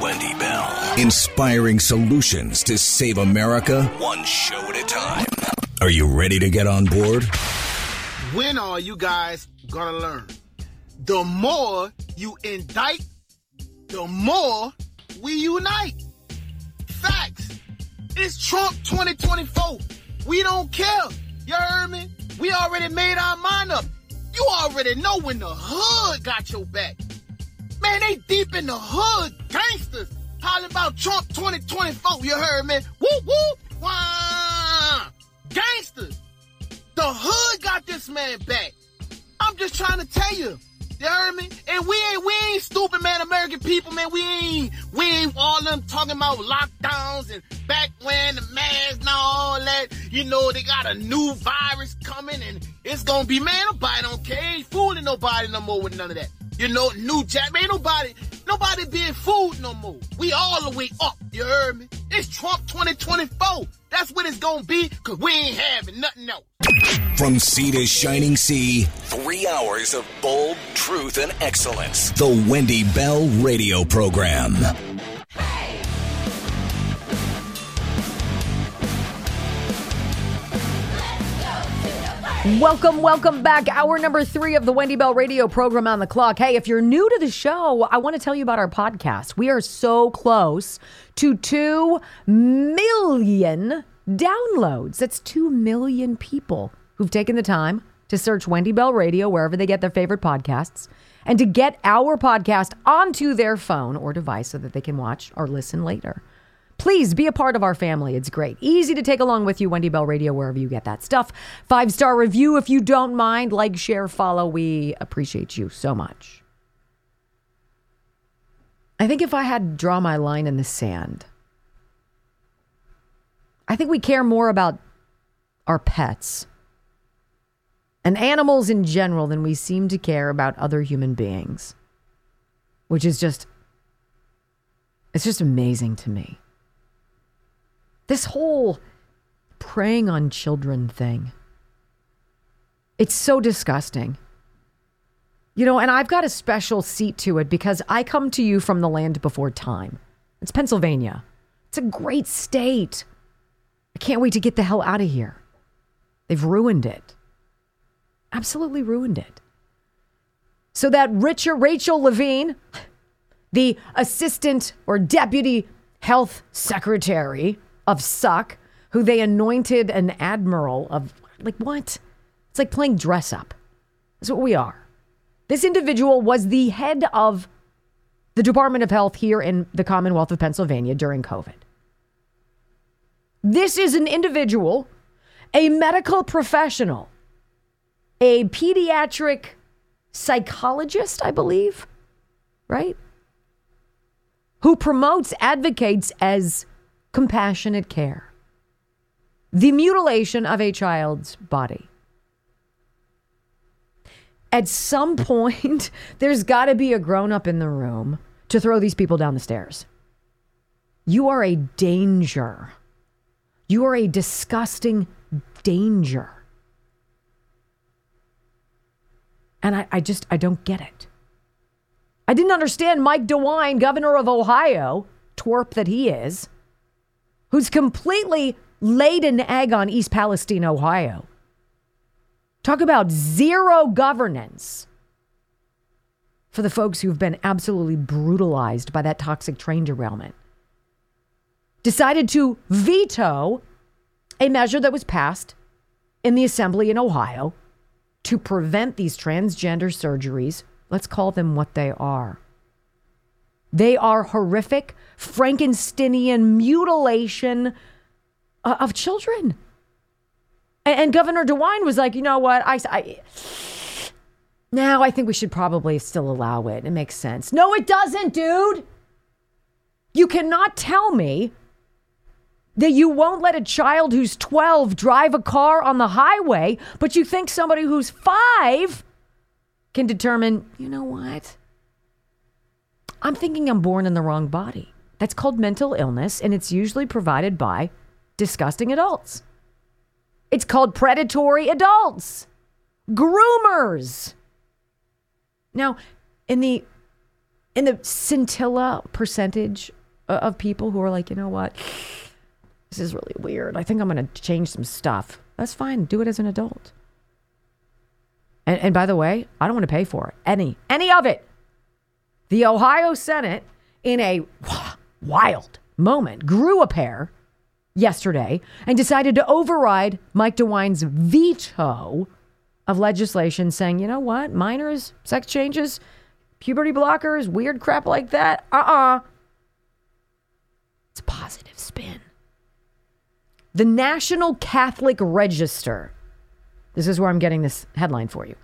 Wendy Bell. Inspiring solutions to save America one show at a time. Are you ready to get on board? When are you guys gonna learn? The more you indict, the more we unite. Facts. It's Trump 2024. We don't care. You heard me? We already made our mind up. You already know when the hood got your back. Man, they deep in the hood, gangsters, hollering about Trump 2024. You heard me? Whoop whoop, wah, gangsters. The hood got this man back. I'm just trying to tell you. You heard me? And we ain't we ain't stupid, man. American people, man. We ain't we ain't all them talking about lockdowns and back when the masks and all that. You know they got a new virus coming and it's gonna be man. Nobody don't care. Ain't fooling nobody no more with none of that. You know, new jack. Ain't nobody nobody being fooled no more. We all the way up. You heard me? It's Trump 2024. That's what it's gonna be. Cause we ain't having nothing else. From sea to shining sea, three hours of bold truth and excellence. The Wendy Bell Radio Program. Welcome, welcome back. Hour number three of the Wendy Bell radio program on the clock. Hey, if you're new to the show, I want to tell you about our podcast. We are so close to 2 million downloads. That's 2 million people who've taken the time to search Wendy Bell Radio wherever they get their favorite podcasts and to get our podcast onto their phone or device so that they can watch or listen later. Please be a part of our family. It's great. Easy to take along with you, Wendy Bell Radio, wherever you get that stuff. Five star review if you don't mind. Like, share, follow. We appreciate you so much. I think if I had draw my line in the sand, I think we care more about our pets and animals in general than we seem to care about other human beings, which is just, it's just amazing to me. This whole preying on children thing. It's so disgusting. You know, and I've got a special seat to it because I come to you from the land before time. It's Pennsylvania. It's a great state. I can't wait to get the hell out of here. They've ruined it. Absolutely ruined it. So that Richard Rachel Levine, the assistant or deputy health secretary of suck, who they anointed an admiral of like what? It's like playing dress up. That's what we are. This individual was the head of the Department of Health here in the Commonwealth of Pennsylvania during COVID. This is an individual, a medical professional, a pediatric psychologist, I believe, right? Who promotes, advocates as compassionate care. The mutilation of a child's body. At some point, there's got to be a grown up in the room to throw these people down the stairs. You are a danger. You are a disgusting danger. And I, I just, I don't get it. I didn't understand Mike DeWine, governor of Ohio, twerp that he is, who's completely laid an egg on East Palestine, Ohio. Talk about zero governance for the folks who've been absolutely brutalized by that toxic train derailment. Decided to veto a measure that was passed in the assembly in Ohio to prevent these transgender surgeries. Let's call them what they are. They are horrific, Frankensteinian mutilation uh, of children. And, Governor DeWine was like, you know what? I, I now I think we should probably still allow it. It makes sense. No, it doesn't, dude. You cannot tell me that you won't let a child who's 12 drive a car on the highway, but you think somebody who's five can determine, you know what? I'm thinking I'm born in the wrong body. That's called mental illness, and it's usually provided by disgusting adults. It's called predatory adults, groomers. Now, in the in the scintilla percentage of people who are like, you know what, this is really weird. I think I'm going to change some stuff. That's fine. Do it as an adult. And, and by the way, I don't want to pay for it. Any, any of it. The Ohio Senate, in a wild moment, grew a pair yesterday and decided to override Mike DeWine's veto of legislation saying, you know what, minors, sex changes, puberty blockers, weird crap like that, uh uh-uh. uh. It's a positive spin. The National Catholic Register. This is where I'm getting this headline for you.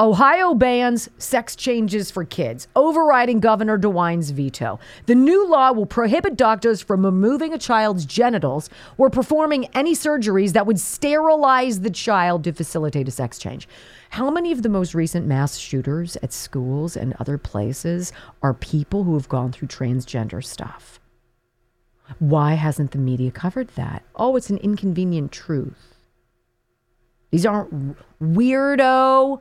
Ohio bans sex changes for kids, overriding Governor DeWine's veto. The new law will prohibit doctors from removing a child's genitals or performing any surgeries that would sterilize the child to facilitate a sex change. How many of the most recent mass shooters at schools and other places are people who have gone through transgender stuff? Why hasn't the media covered that? Oh, it's an inconvenient truth. These aren't weirdo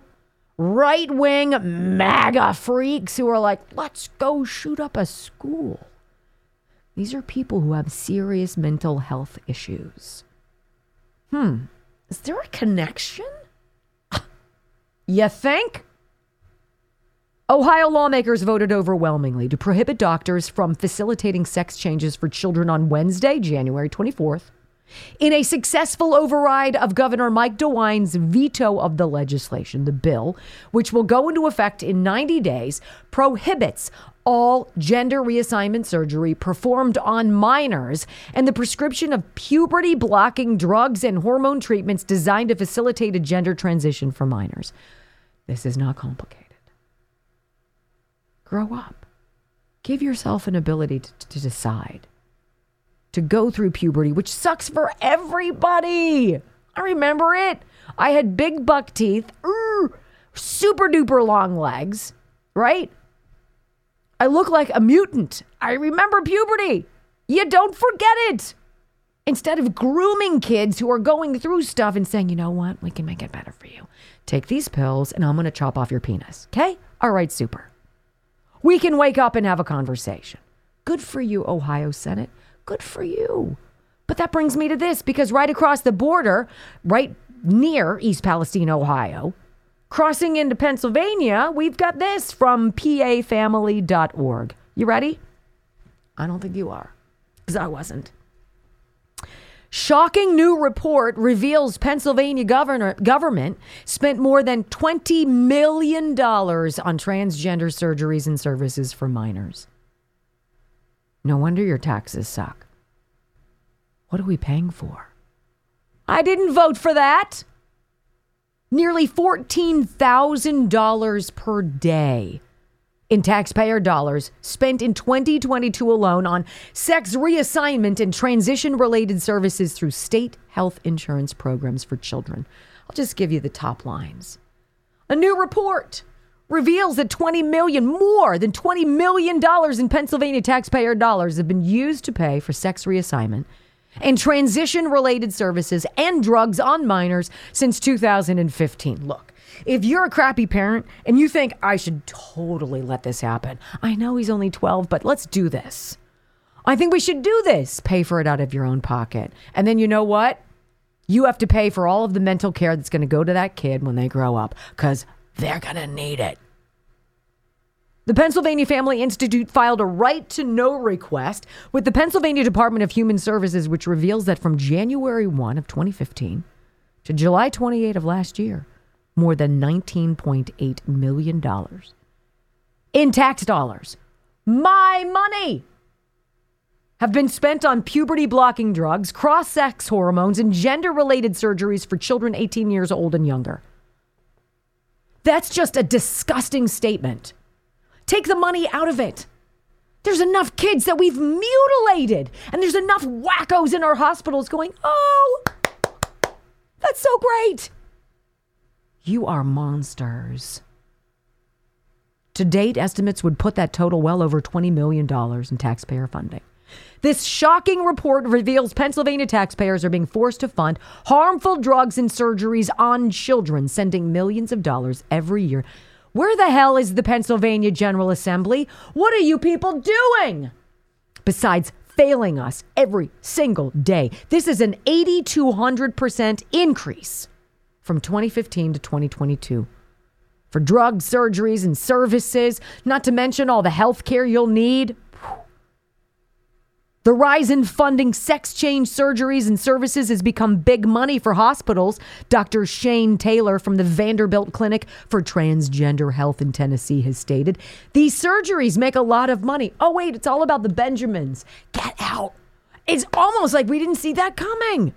right wing MAGA freaks who are like, let's go shoot up a school. These are people who have serious mental health issues. Hmm, is there a connection? you think? Ohio lawmakers voted overwhelmingly to prohibit doctors from facilitating sex changes for children on Wednesday, January 24th, in a successful override of Governor Mike DeWine's veto of the legislation, the bill, which will go into effect in 90 days, prohibits all gender reassignment surgery performed on minors and the prescription of puberty blocking drugs and hormone treatments designed to facilitate a gender transition for minors. This is not complicated. Grow up. Give yourself an ability to, to decide to go through puberty, which sucks for everybody. I remember it. I had big buck teeth, er, super duper long legs, right? I look like a mutant. I remember puberty. You don't forget it. Instead of grooming kids who are going through stuff and saying, you know what, we can make it better for you. Take these pills and I'm going to chop off your penis. Okay? All right, super. We can wake up and have a conversation. Good for you, Ohio Senate. Good for you. But that brings me to this because right across the border, right near East Palestine, Ohio, crossing into Pennsylvania, we've got this from pafamily.org. You ready? I don't think you are, because I wasn't. Shocking new report reveals Pennsylvania governor, government spent more than $20 million on transgender surgeries and services for minors. No wonder your taxes suck. What are we paying for? I didn't vote for that. Nearly $14,000 per day in taxpayer dollars spent in 2022 alone on sex reassignment and transition related services through state health insurance programs for children. I'll just give you the top lines. A new report reveals that 20 million more than 20 million dollars in Pennsylvania taxpayer dollars have been used to pay for sex reassignment and transition related services and drugs on minors since 2015. Look, if you're a crappy parent and you think I should totally let this happen, I know he's only 12, but let's do this. I think we should do this. Pay for it out of your own pocket. And then you know what? You have to pay for all of the mental care that's going to go to that kid when they grow up because they're going to need it. The Pennsylvania Family Institute filed a right to know request with the Pennsylvania Department of Human Services, which reveals that from January 1 of 2015 to July 28 of last year, more than $19.8 million in tax dollars, my money, have been spent on puberty blocking drugs, cross sex hormones, and gender related surgeries for children 18 years old and younger. That's just a disgusting statement. Take the money out of it. There's enough kids that we've mutilated, and there's enough wackos in our hospitals going, oh, that's so great. You are monsters. To date, estimates would put that total well over $20 million in taxpayer funding. This shocking report reveals Pennsylvania taxpayers are being forced to fund harmful drugs and surgeries on children, sending millions of dollars every year. Where the hell is the Pennsylvania General Assembly? What are you people doing? Besides failing us every single day, this is an 80 to 100% increase from 2015 to 2022 for drugs, surgeries, and services, not to mention all the health care you'll need. The rise in funding sex change surgeries and services has become big money for hospitals. Dr. Shayne Taylor from the Vanderbilt Clinic for Transgender Health in Tennessee has stated these surgeries make a lot of money. Oh, wait, it's all about the Benjamins. Get out. It's almost like we didn't see that coming.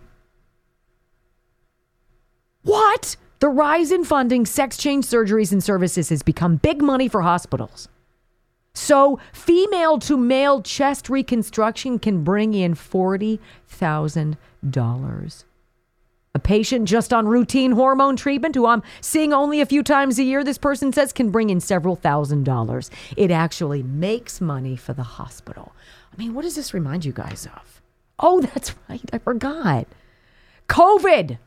What? The rise in funding sex change surgeries and services has become big money for hospitals. So, female to male chest reconstruction can bring in $40,000. A patient just on routine hormone treatment who I'm seeing only a few times a year, this person says, can bring in several thousand dollars. It actually makes money for the hospital. I mean, what does this remind you guys of? Oh, that's right. I forgot. COVID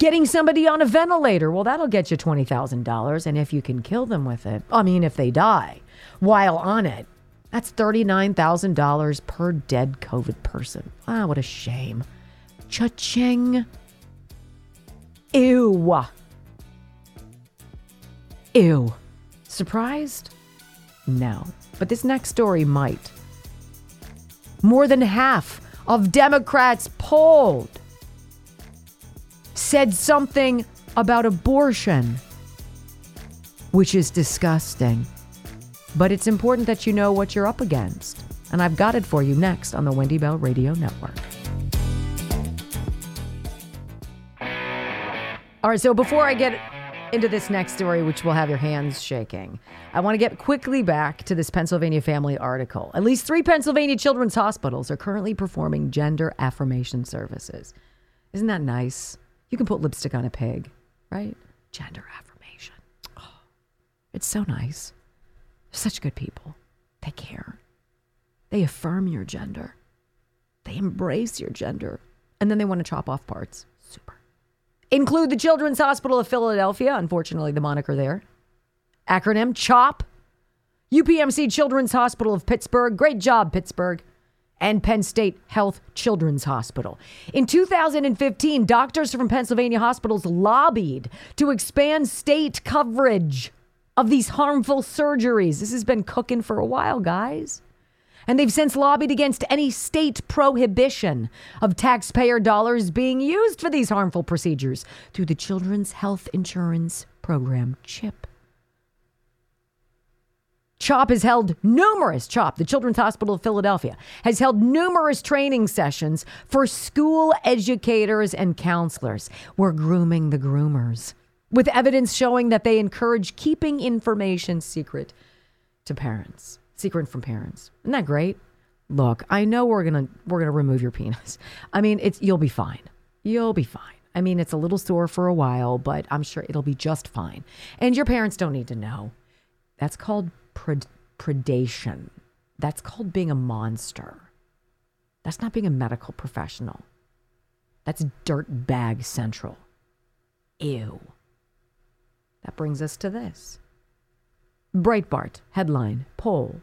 getting somebody on a ventilator. Well, that'll get you $20,000. And if you can kill them with it, I mean, if they die while on it, that's $39,000 per dead COVID person. Ah, what a shame. Cha-ching. Ew. Ew. Surprised? No. But this next story might. More than half of Democrats polled said something about abortion, which is disgusting. But it's important that you know what you're up against. And I've got it for you next on the Wendy Bell Radio Network. All right, so before I get into this next story, which will have your hands shaking, I want to get quickly back to this Pennsylvania family article. At least three Pennsylvania children's hospitals are currently performing gender affirmation services. Isn't that nice? You can put lipstick on a pig, right? Gender affirmation. Oh, it's so nice. Such good people. They care. They affirm your gender. They embrace your gender. And then they want to chop off parts. Super. Include the Children's Hospital of Philadelphia, unfortunately, the moniker there. Acronym CHOP. UPMC Children's Hospital of Pittsburgh. Great job, Pittsburgh and Penn State Health Children's Hospital. In 2015, doctors from Pennsylvania hospitals lobbied to expand state coverage of these harmful surgeries. This has been cooking for a while, guys. And they've since lobbied against any state prohibition of taxpayer dollars being used for these harmful procedures through the Children's Health Insurance Program, CHIP. CHOP has held numerous, CHOP, the Children's Hospital of Philadelphia, has held numerous training sessions for school educators and counselors. We're grooming the groomers with evidence showing that they encourage keeping information secret to parents, secret from parents. Isn't that great? Look, I know we're gonna we're gonna remove your penis. I mean, it's you'll be fine. You'll be fine. I mean, it's a little sore for a while, but I'm sure it'll be just fine. And your parents don't need to know. That's called pred- predation. That's called being a monster. That's not being a medical professional. That's dirt bag central. Ew. That brings us to this. Breitbart headline poll.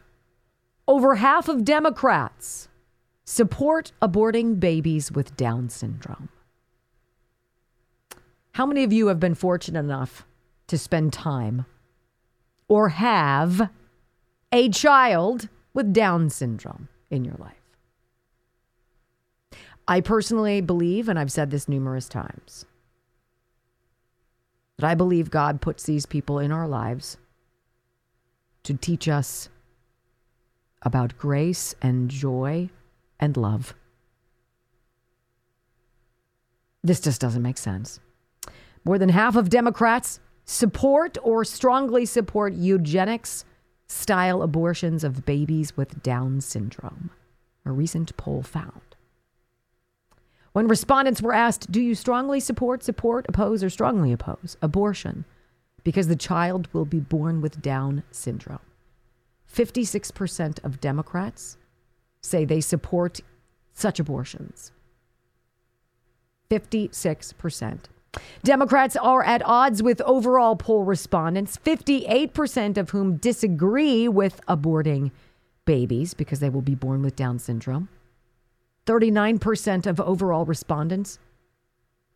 Over half of Democrats support aborting babies with Down syndrome. How many of you have been fortunate enough to spend time or have a child with Down syndrome in your life. I personally believe, and I've said this numerous times, that I believe God puts these people in our lives to teach us about grace and joy and love. This just doesn't make sense. More than half of Democrats support or strongly support eugenics style abortions of babies with Down syndrome, a recent poll found. When respondents were asked, Do you strongly support, support, oppose, or strongly oppose abortion because the child will be born with Down syndrome? 56% of Democrats say they support such abortions. 56%. Democrats are at odds with overall poll respondents, 58% of whom disagree with aborting babies because they will be born with Down syndrome. 39% of overall respondents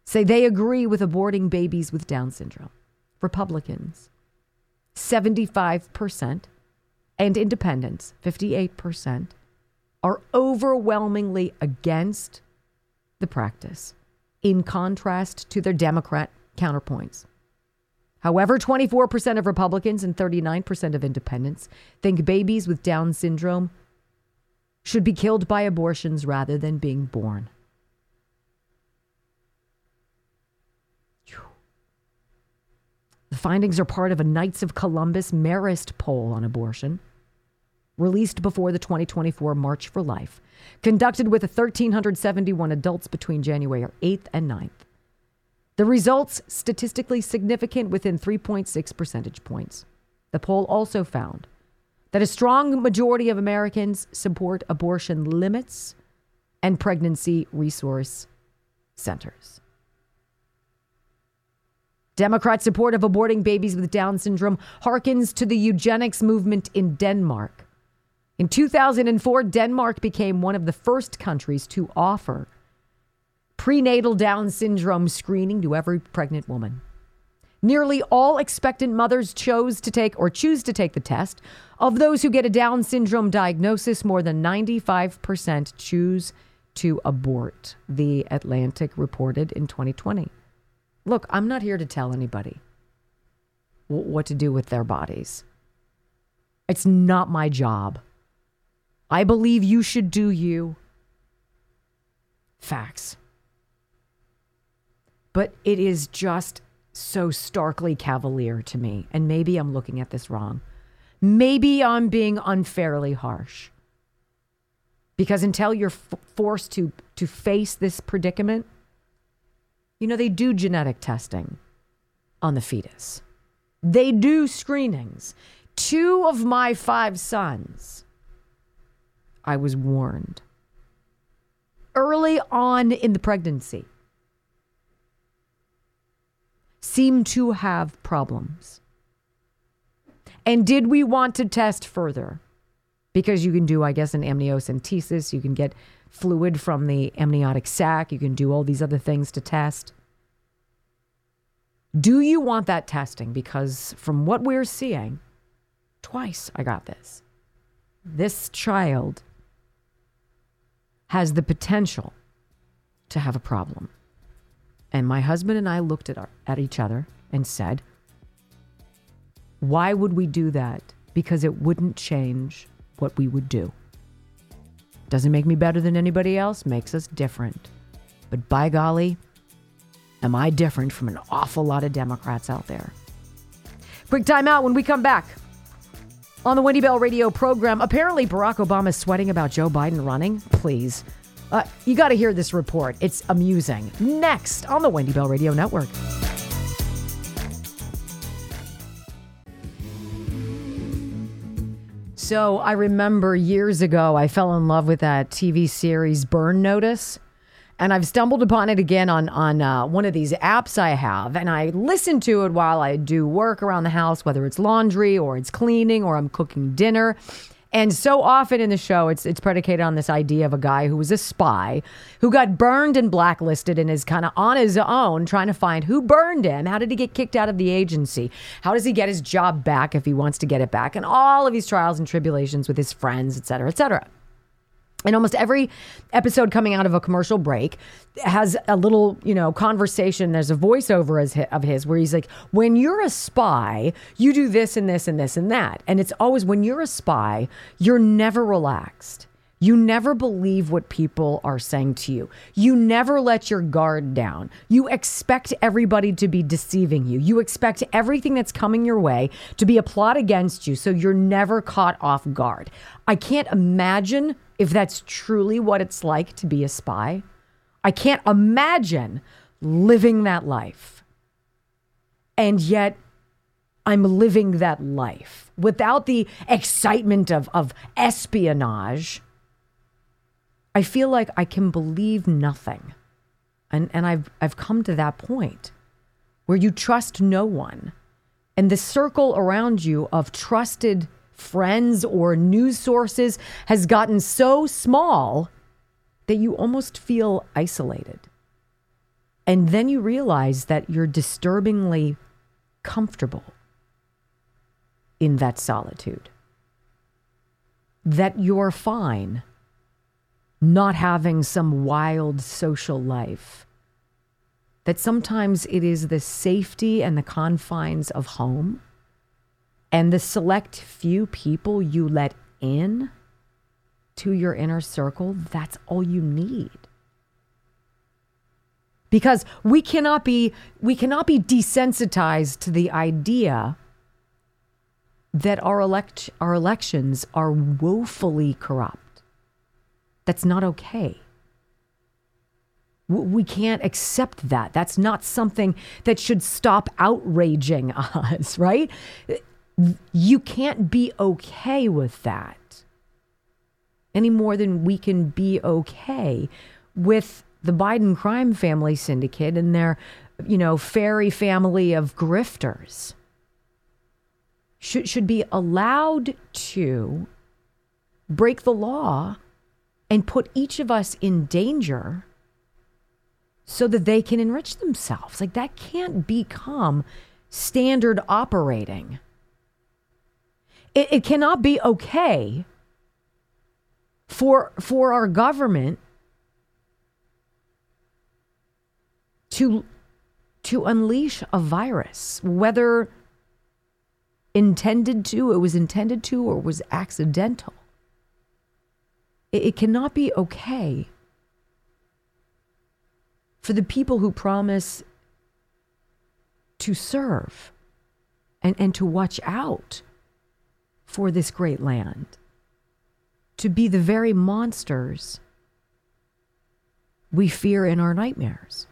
say they agree with aborting babies with Down syndrome. Republicans, 75%, and independents, 58%, are overwhelmingly against the practice, in contrast to their Democrat counterpoints. However, 24% of Republicans and 39% of independents think babies with Down syndrome should be killed by abortions rather than being born. The findings are part of a Knights of Columbus Marist poll on abortion, released before the 2024 March for Life, conducted with 1,371 adults between January 8th and 9th. The results statistically significant within 3.6 percentage points. The poll also found that a strong majority of Americans support abortion limits and pregnancy resource centers. Democrat support of aborting babies with Down syndrome harkens to the eugenics movement in Denmark. In 2004, Denmark became one of the first countries to offer prenatal Down syndrome screening to every pregnant woman. Nearly all expectant mothers chose to take or choose to take the test. Of those who get a Down syndrome diagnosis, more than 95% choose to abort, The Atlantic reported in 2020. Look, I'm not here to tell anybody what to do with their bodies. It's not my job. I believe you should do you. Facts. But it is just so starkly cavalier to me. And maybe I'm looking at this wrong. Maybe I'm being unfairly harsh. Because until you're f- forced to, to face this predicament, you know, they do genetic testing on the fetus, they do screenings. Two of my five sons, I was warned early on in the pregnancy seemed to have problems. And did we want to test further? Because you can do, I guess, an amniocentesis, you can get fluid from the amniotic sac, you can do all these other things to test. Do you want that testing? Because from what we're seeing, twice I got this. This child has the potential to have a problem. And my husband and I looked at, our, at each other and said, Why would we do that? Because it wouldn't change what we would do. Doesn't make me better than anybody else, makes us different. But by golly, am I different from an awful lot of Democrats out there? Quick time out when we come back. On the Wendy Bell radio program, apparently Barack Obama is sweating about Joe Biden running. Please. Uh, you got to hear this report. It's amusing. Next on the Wendy Bell Radio Network. So I remember years ago, I fell in love with that TV series Burn Notice. And I've stumbled upon it again on on uh, one of these apps I have, and I listen to it while I do work around the house, whether it's laundry or it's cleaning or I'm cooking dinner. And so often in the show, it's it's predicated on this idea of a guy who was a spy, who got burned and blacklisted and is kind of on his own trying to find who burned him. How did he get kicked out of the agency? How does he get his job back if he wants to get it back? And all of these trials and tribulations with his friends, et cetera, et cetera. And almost every episode coming out of a commercial break has a little, you know, conversation. There's a voiceover of his where he's like, when you're a spy, you do this and this and this and that. And it's always when you're a spy, you're never relaxed. You never believe what people are saying to you. You never let your guard down. You expect everybody to be deceiving you. You expect everything that's coming your way to be a plot against you. So you're never caught off guard. I can't imagine if that's truly what it's like to be a spy. I can't imagine living that life. And yet, I'm living that life without the excitement of, of espionage I feel like I can believe nothing. And, and I've, I've come to that point where you trust no one. And the circle around you of trusted friends or news sources has gotten so small that you almost feel isolated. And then you realize that you're disturbingly comfortable in that solitude. That you're fine not having some wild social life. That sometimes it is the safety and the confines of home and the select few people you let in to your inner circle, that's all you need. Because we cannot be we cannot be desensitized to the idea that our elect our elections are woefully corrupt. That's not okay. We can't accept that. That's not something that should stop outraging us, right? You can't be okay with that any more than we can be okay with the Biden crime family syndicate and their, you know, fairy family of grifters. Should, should be allowed to break the law and put each of us in danger so that they can enrich themselves. Like that can't become standard operating. It, it cannot be okay for for our government to to unleash a virus, whether intended to, it was intended to, or was accidental. It, it cannot be okay for the people who promise to serve and, and to watch out for this great land to be the very monsters we fear in our nightmares.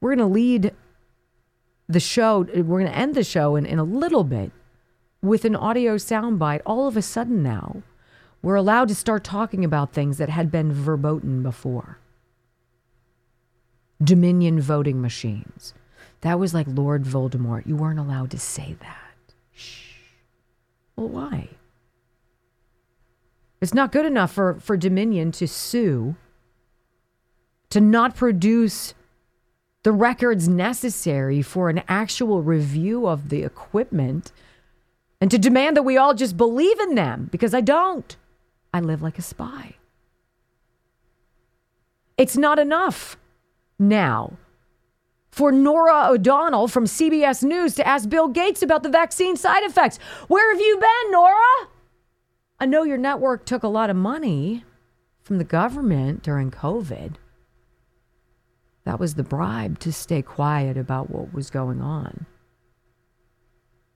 We're going to lead the show, we're going to end the show in, in a little bit with an audio soundbite, all of a sudden now, we're allowed to start talking about things that had been verboten before. Dominion voting machines. That was like Lord Voldemort. You weren't allowed to say that. Shh. Well, why? It's not good enough for, for Dominion to sue, to not produce the records necessary for an actual review of the equipment and to demand that we all just believe in them because I don't. I live like a spy. It's not enough now for Norah O'Donnell from CBS News to ask Bill Gates about the vaccine side effects. Where have you been, Norah? I know your network took a lot of money from the government during COVID. That was the bribe to stay quiet about what was going on.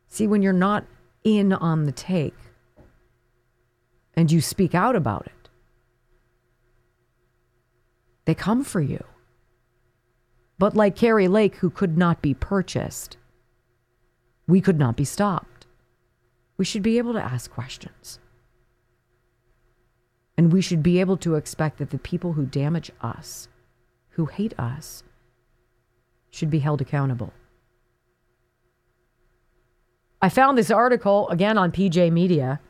See, when you're not in on the take and you speak out about it. They come for you. But like Kari Lake, who could not be purchased, we could not be stopped. We should be able to ask questions. And we should be able to expect that the people who damage us, who hate us, should be held accountable. I found this article again on PJ Media.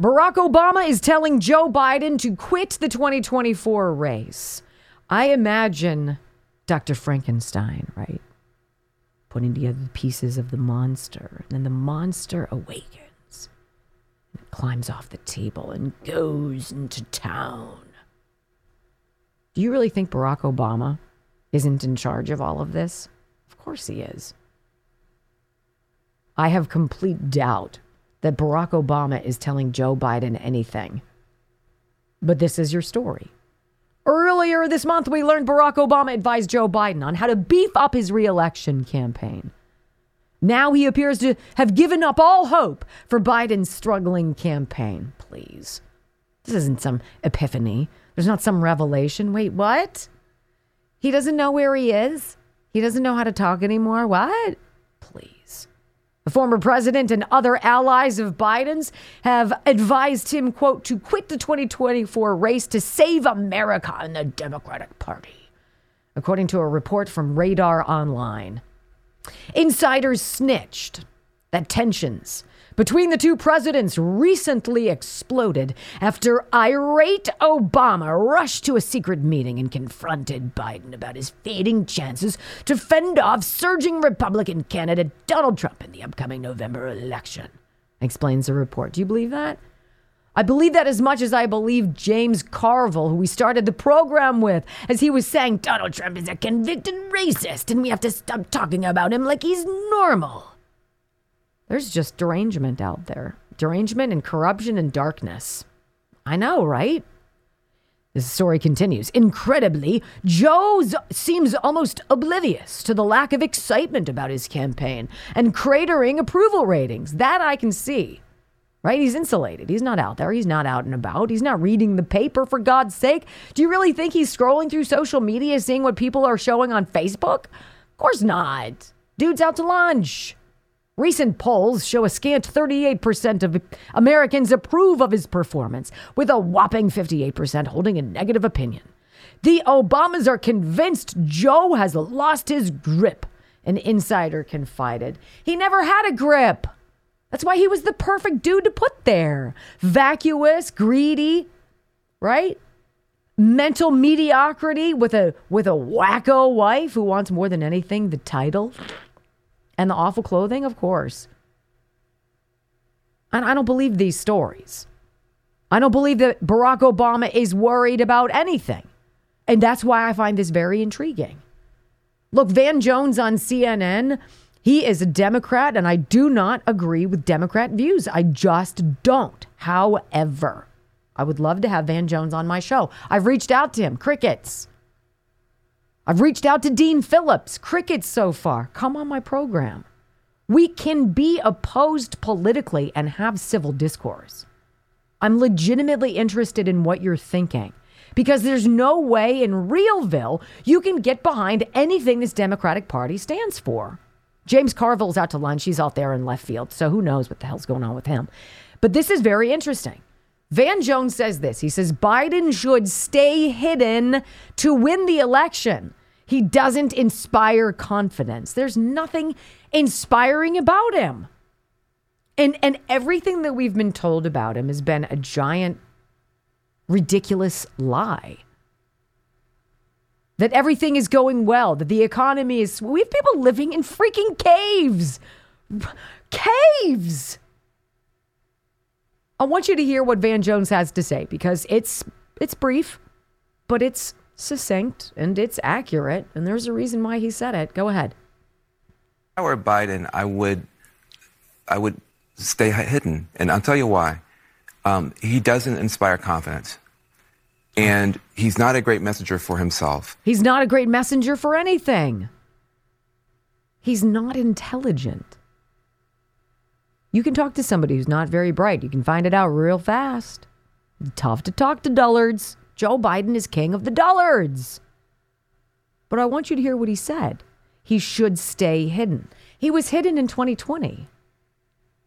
Barack Obama is telling Joe Biden to quit the 2024 race. I imagine Dr. Frankenstein, right? Putting together the pieces of the monster. And then the monster awakens. It climbs off the table and goes into town. Do you really think Barack Obama isn't in charge of all of this? Of course he is. I have complete doubt that Barack Obama is telling Joe Biden anything. But this is your story. Earlier this month, we learned Barack Obama advised Joe Biden on how to beef up his reelection campaign. Now he appears to have given up all hope for Biden's struggling campaign. Please. This isn't some epiphany. There's not some revelation. Wait, what? He doesn't know where he is? He doesn't know how to talk anymore? What? Please. The former president and other allies of Biden's have advised him, quote, to quit the 2024 race to save America and the Democratic Party, according to a report from Radar Online. Insiders snitched that tensions between the two presidents recently exploded after irate Obama rushed to a secret meeting and confronted Biden about his fading chances to fend off surging Republican candidate Donald Trump in the upcoming November election. Explains the report. Do you believe that? I believe that as much as I believe James Carville, who we started the program with, as he was saying Donald Trump is a convicted racist and we have to stop talking about him like he's normal. There's just derangement out there derangement and corruption and darkness. I know, right? This story continues. Incredibly, Joe seems almost oblivious to the lack of excitement about his campaign and cratering approval ratings. That I can see. Right? He's insulated. He's not out there. He's not out and about. He's not reading the paper, for God's sake. Do you really think he's scrolling through social media seeing what people are showing on Facebook? Of course not. Dude's out to lunch. Recent polls show a scant 38% of Americans approve of his performance, with a whopping 58% holding a negative opinion. The Obamas are convinced Joe has lost his grip, an insider confided. He never had a grip. That's why he was the perfect dude to put there. Vacuous, greedy, right? Mental mediocrity with a with a wacko wife who wants more than anything the title and the awful clothing, of course. And I don't believe these stories. I don't believe that Barack Obama is worried about anything. And that's why I find this very intriguing. Look, Van Jones on CNN, he is a Democrat, and I do not agree with Democrat views. I just don't. However, I would love to have Van Jones on my show. I've reached out to him, crickets. I've reached out to Dean Phillips, crickets so far. Come on my program. We can be opposed politically and have civil discourse. I'm legitimately interested in what you're thinking because there's no way in Realville you can get behind anything this Democratic Party stands for. James Carville's out to lunch. He's out there in left field, so who knows what the hell's going on with him. But this is very interesting. Van Jones says this. He says Biden should stay hidden to win the election. He doesn't inspire confidence. There's nothing inspiring about him. And and everything that we've been told about him has been a giant ridiculous lie. That everything is going well, that the economy is we have people living in freaking caves. Caves. I want you to hear what Van Jones has to say because it's it's brief, but it's succinct and it's accurate, and there's a reason why he said it. Go ahead. If I were Biden, I would, I would stay hidden, and I'll tell you why. Um, he doesn't inspire confidence, and he's not a great messenger for himself. He's not a great messenger for anything. He's not intelligent. You can talk to somebody who's not very bright. You can find it out real fast. Tough to talk to dullards. Joe Biden is king of the dullards. But I want you to hear what he said. He should stay hidden. He was hidden in 2020.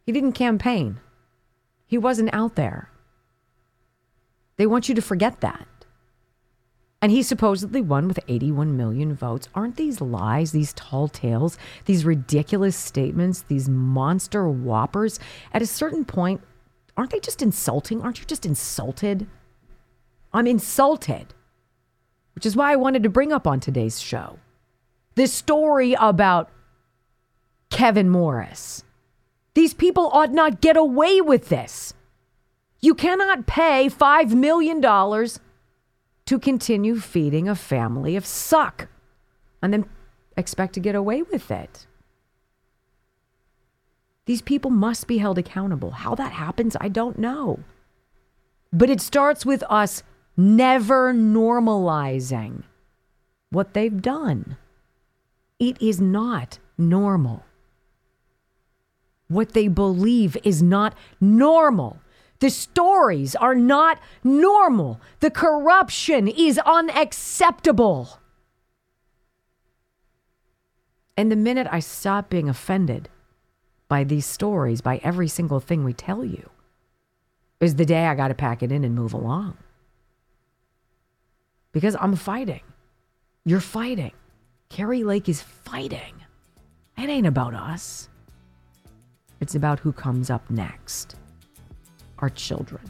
He didn't campaign, he wasn't out there. They want you to forget that. And he supposedly won with 81 million votes. Aren't these lies, these tall tales, these ridiculous statements, these monster whoppers? At a certain point, aren't they just insulting? Aren't you just insulted? I'm insulted, which is why I wanted to bring up on today's show this story about Kevin Morris. These people ought not get away with this. You cannot pay $5 million to continue feeding a family of suck and then expect to get away with it. These people must be held accountable. How that happens, I don't know. But it starts with us never normalizing what they've done. It is not normal. What they believe is not normal. The stories are not normal. The corruption is unacceptable. And the minute I stop being offended by these stories, by every single thing we tell you, is the day I got to pack it in and move along. Because I'm fighting. You're fighting. Kari Lake is fighting. It ain't about us. It's about who comes up next our children.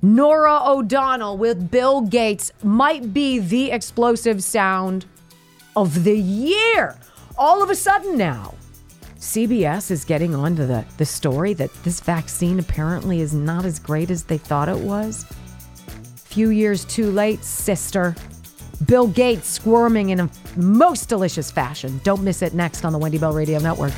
Norah O'Donnell with Bill Gates might be the explosive sound of the year. All of a sudden now, CBS is getting onto the, the story that this vaccine apparently is not as great as they thought it was. Few years too late, sister. Bill Gates squirming in a most delicious fashion. Don't miss it next on the Wendy Bell Radio Network.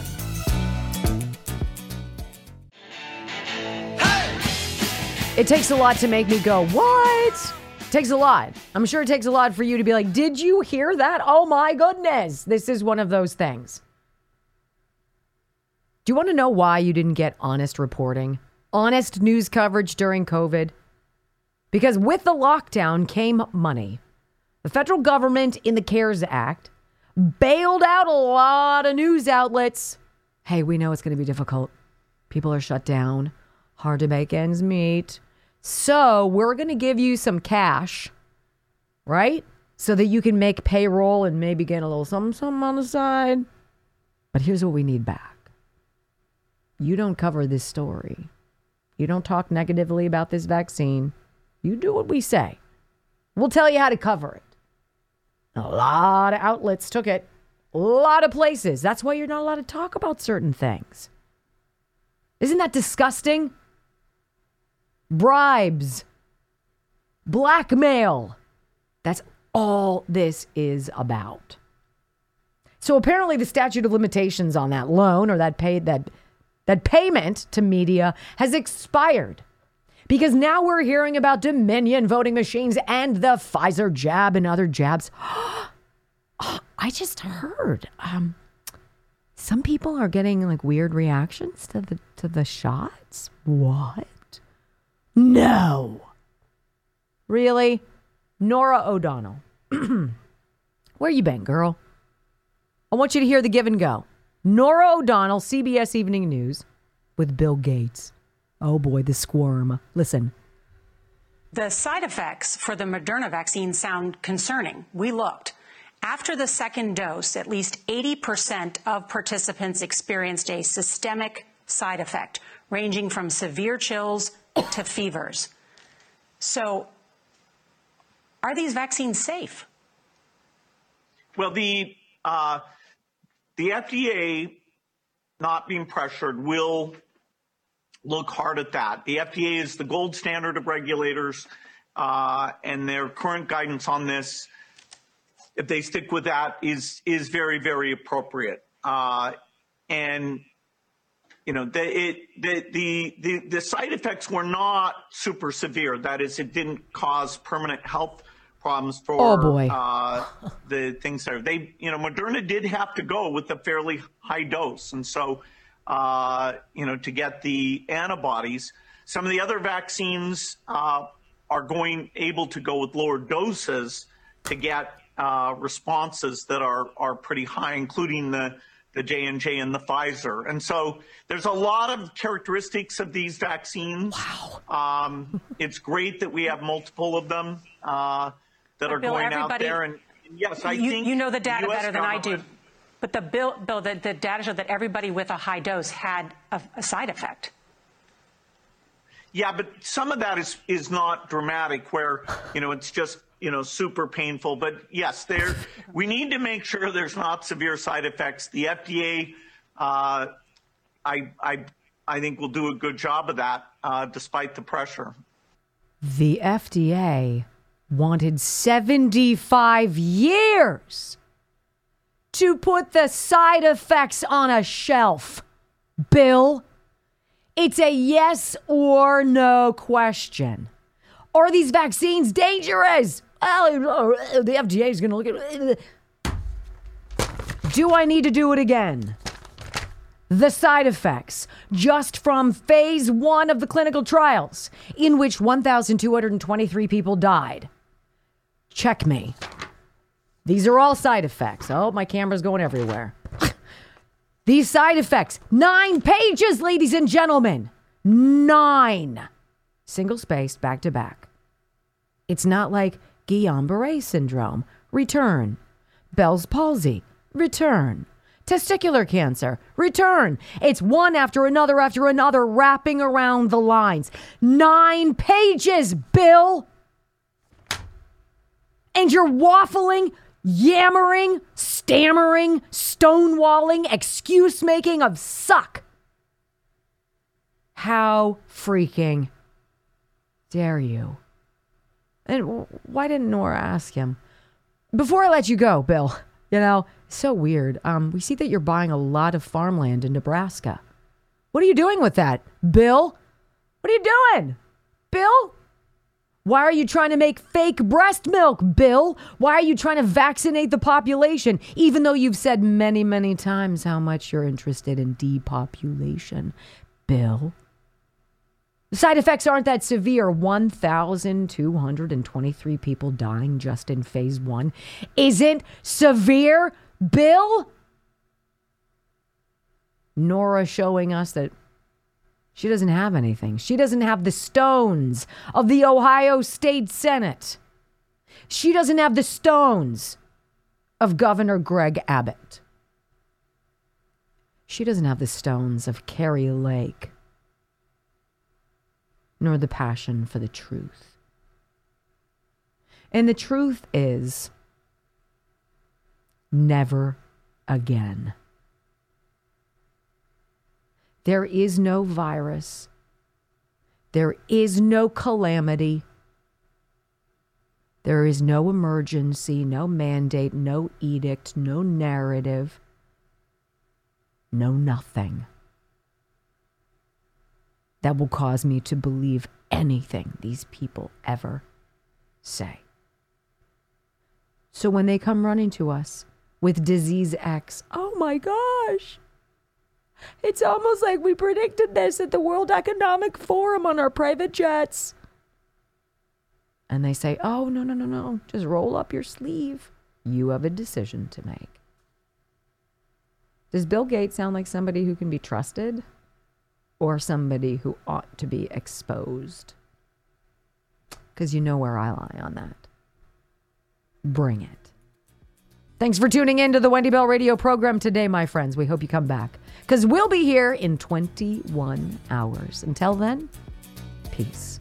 It takes a lot to make me go, what? Takes a lot. I'm sure it takes a lot for you to be like, did you hear that? Oh my goodness. This is one of those things. Do you want to know why you didn't get honest reporting, honest news coverage during COVID? Because with the lockdown came money. The federal government, in the CARES Act, bailed out a lot of news outlets. Hey, we know it's going to be difficult. People are shut down, hard to make ends meet. So, we're going to give you some cash, right? So that you can make payroll and maybe get a little something, something on the side. But here's what we need back you don't cover this story, you don't talk negatively about this vaccine. You do what we say. We'll tell you how to cover it. A lot of outlets took it, a lot of places. That's why you're not allowed to talk about certain things. Isn't that disgusting? Bribes, blackmail. That's all this is about. So apparently the statute of limitations on that loan or that paid that that payment to media has expired. Because now we're hearing about Dominion voting machines and the Pfizer jab and other jabs. I just heard um, some people are getting like weird reactions to the to the shots. What? No. Really? Norah O'Donnell. Where you been, girl? I want you to hear the give and go. Norah O'Donnell, CBS Evening News, with Bill Gates. Oh boy, the squirm. Listen. The side effects for the Moderna vaccine sound concerning. We looked. After the second dose, at least 80% of participants experienced a systemic side effect, ranging from severe chills to fevers. So, are these vaccines safe? Well, the uh, the FDA, not being pressured, will look hard at that. The FDA is the gold standard of regulators, uh, and their current guidance on this, if they stick with that, is is very very appropriate. Uh, and you know, the, it, the, the, the, the side effects were not super severe. That is, it didn't cause permanent health problems for oh boy. Uh, the things there. They, you know, Moderna did have to go with a fairly high dose. And so, uh, you know, to get the antibodies. Some of the other vaccines uh, are going able to go with lower doses to get uh, responses that are are pretty high, including the the J and J and the Pfizer. And so there's a lot of characteristics of these vaccines. Wow. Um, it's great that we have multiple of them uh, that but are Bill, going out there. And yes, I you, think you know the data US better than I do. Government- But the bill, Bill, the, the data showed that everybody with a high dose had a, a side effect. Yeah, but some of that is is not dramatic, where you know it's just you know super painful. But yes, there we need to make sure there's not severe side effects. The FDA, uh, I I I think will do a good job of that, uh, despite the pressure. The FDA wanted 75 years to put the side effects on a shelf. Bill, it's a yes or no question. Are these vaccines dangerous? Well, the FDA is going to look at Do I need to do it again? The side effects just from phase one of the clinical trials, in which 1,223 people died. Check me. These are all side effects. Oh, my camera's going everywhere. These side effects, nine pages, ladies and gentlemen. Nine. Single spaced back to back. It's not like Guillain Barre syndrome, return. Bell's palsy, return. Testicular cancer, return. It's one after another after another wrapping around the lines. Nine pages, Bill. And you're waffling, yammering, stammering, stonewalling, excuse making of suck. How freaking dare you? And why didn't Norah ask him? Before I let you go, Bill, you know, so weird. Um, we see that you're buying a lot of farmland in Nebraska. What are you doing with that, Bill? What are you doing, Bill? Why are you trying to make fake breast milk, Bill? Why are you trying to vaccinate the population, even though you've said many, many times how much you're interested in depopulation, Bill? The side effects aren't that severe 1,223 people dying just in phase one isn't severe, Bill? Norah showing us that she doesn't have anything. She doesn't have the stones of the Ohio State Senate. She doesn't have the stones of Governor Greg Abbott. She doesn't have the stones of Kari Lake, nor the passion for the truth. And the truth is never again. There is no virus. There is no calamity. There is no emergency, no mandate, no edict, no narrative, no nothing that will cause me to believe anything these people ever say. So when they come running to us with disease X, oh my gosh, it's almost like we predicted this at the World Economic Forum on our private jets. And they say, oh, no, no, no, no. Just roll up your sleeve. You have a decision to make. Does Bill Gates sound like somebody who can be trusted or somebody who ought to be exposed? Because you know where I lie on that. Bring it. Thanks for tuning in to the Wendy Bell radio program today, my friends. We hope you come back because we'll be here in 21 hours. Until then, peace.